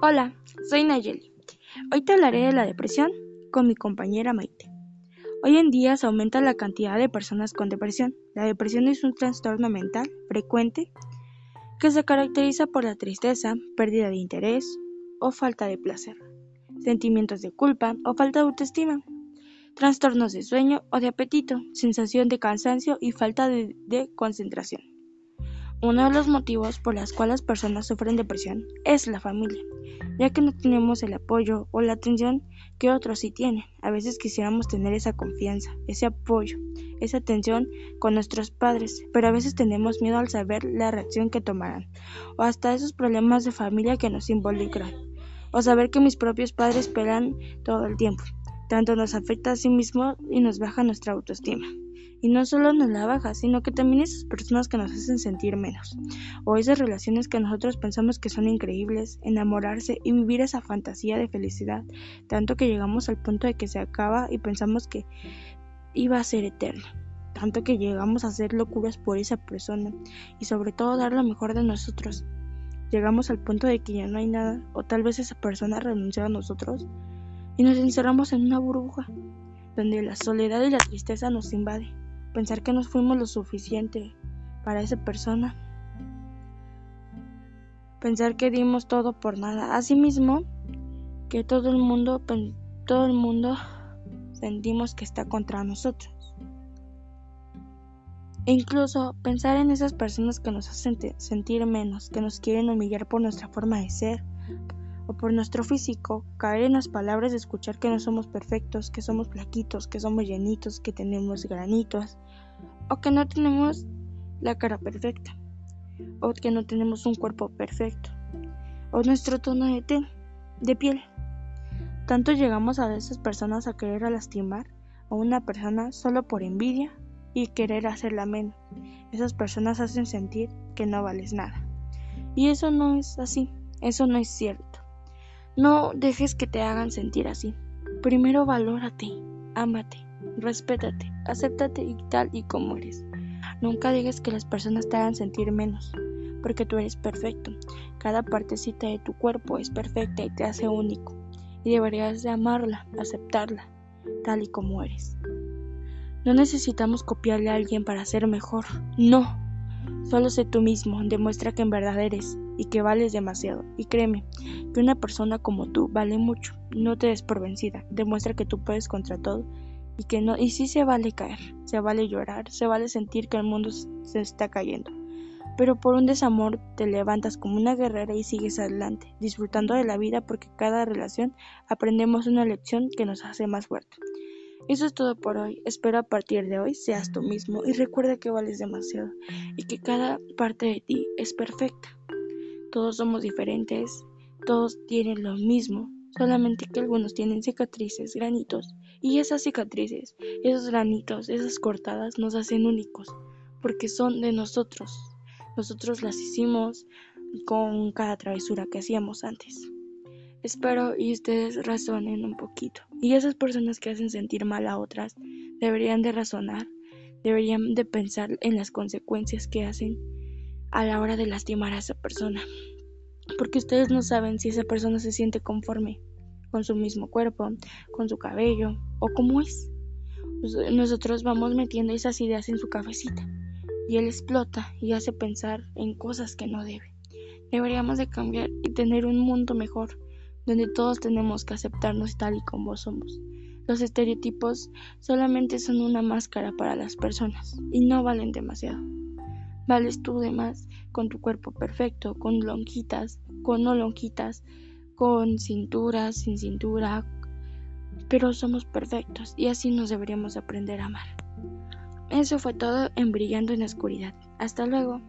Hola, soy Nayeli. Hoy te hablaré de la depresión con mi compañera Maite. Hoy en día se aumenta la cantidad de personas con depresión. La depresión es un trastorno mental frecuente que se caracteriza por la tristeza, pérdida de interés o falta de placer, sentimientos de culpa o falta de autoestima, trastornos de sueño o de apetito, sensación de cansancio y falta de, de concentración. Uno de los motivos por los cuales las personas sufren depresión es la familia, ya que no tenemos el apoyo o la atención que otros sí tienen. A veces quisiéramos tener esa confianza, ese apoyo, esa atención con nuestros padres, pero a veces tenemos miedo al saber la reacción que tomarán, o hasta esos problemas de familia que nos involucran, o saber que mis propios padres pelan todo el tiempo. Tanto nos afecta a sí mismo y nos baja nuestra autoestima. Y no solo nos la baja, sino que también esas personas que nos hacen sentir menos, o esas relaciones que nosotros pensamos que son increíbles, enamorarse y vivir esa fantasía de felicidad, tanto que llegamos al punto de que se acaba y pensamos que iba a ser eterno, tanto que llegamos a hacer locuras por esa persona y sobre todo dar lo mejor de nosotros. Llegamos al punto de que ya no hay nada, o tal vez esa persona renunció a nosotros y nos encerramos en una burbuja, donde la soledad y la tristeza nos invade pensar que nos fuimos lo suficiente para esa persona, pensar que dimos todo por nada, asimismo que todo el mundo, todo el mundo sentimos que está contra nosotros. E incluso pensar en esas personas que nos hacen sentir menos, que nos quieren humillar por nuestra forma de ser, o por nuestro físico, caer en las palabras de escuchar que no somos perfectos, que somos flaquitos, que somos llenitos, que tenemos granitos, o que no tenemos la cara perfecta, o que no tenemos un cuerpo perfecto, o nuestro tono de, de piel. Tanto llegamos a esas personas a querer lastimar a una persona solo por envidia y querer hacerla menos. Esas personas hacen sentir que no vales nada. Y eso no es así, eso no es cierto. No dejes que te hagan sentir así. Primero valórate, ámate, respétate, acéptate y tal y como eres. Nunca dejes que las personas te hagan sentir menos, porque tú eres perfecto. Cada partecita de tu cuerpo es perfecta y te hace único. Y deberías de amarla, aceptarla, tal y como eres. No necesitamos copiarle a alguien para ser mejor. No. Solo sé tú mismo, demuestra que en verdad eres y que vales demasiado. Y créeme, que una persona como tú vale mucho. No te des por vencida, demuestra que tú puedes contra todo y que no y sí se vale caer, se vale llorar, se vale sentir que el mundo se está cayendo. Pero por un desamor te levantas como una guerrera y sigues adelante, disfrutando de la vida porque cada relación aprendemos una lección que nos hace más fuerte. Eso es todo por hoy. Espero a partir de hoy seas tú mismo y recuerda que vales demasiado y que cada parte de ti es perfecta. Todos somos diferentes, todos tienen lo mismo, solamente que algunos tienen cicatrices, granitos, y esas cicatrices, esos granitos, esas cortadas nos hacen únicos, porque son de nosotros. Nosotros las hicimos con cada travesura que hacíamos antes. Espero y ustedes razonen un poquito. Y esas personas que hacen sentir mal a otras deberían de razonar, deberían de pensar en las consecuencias que hacen a la hora de lastimar a esa persona. Porque ustedes no saben si esa persona se siente conforme con su mismo cuerpo, con su cabello o cómo es. Nosotros vamos metiendo esas ideas en su cabecita y él explota y hace pensar en cosas que no debe. Deberíamos de cambiar y tener un mundo mejor donde todos tenemos que aceptarnos tal y como somos. Los estereotipos solamente son una máscara para las personas y no valen demasiado. Vales tú de más con tu cuerpo perfecto, con lonjitas, con no lonjitas, con cintura, sin cintura, pero somos perfectos y así nos deberíamos aprender a amar. Eso fue todo en Brillando en la Oscuridad. Hasta luego.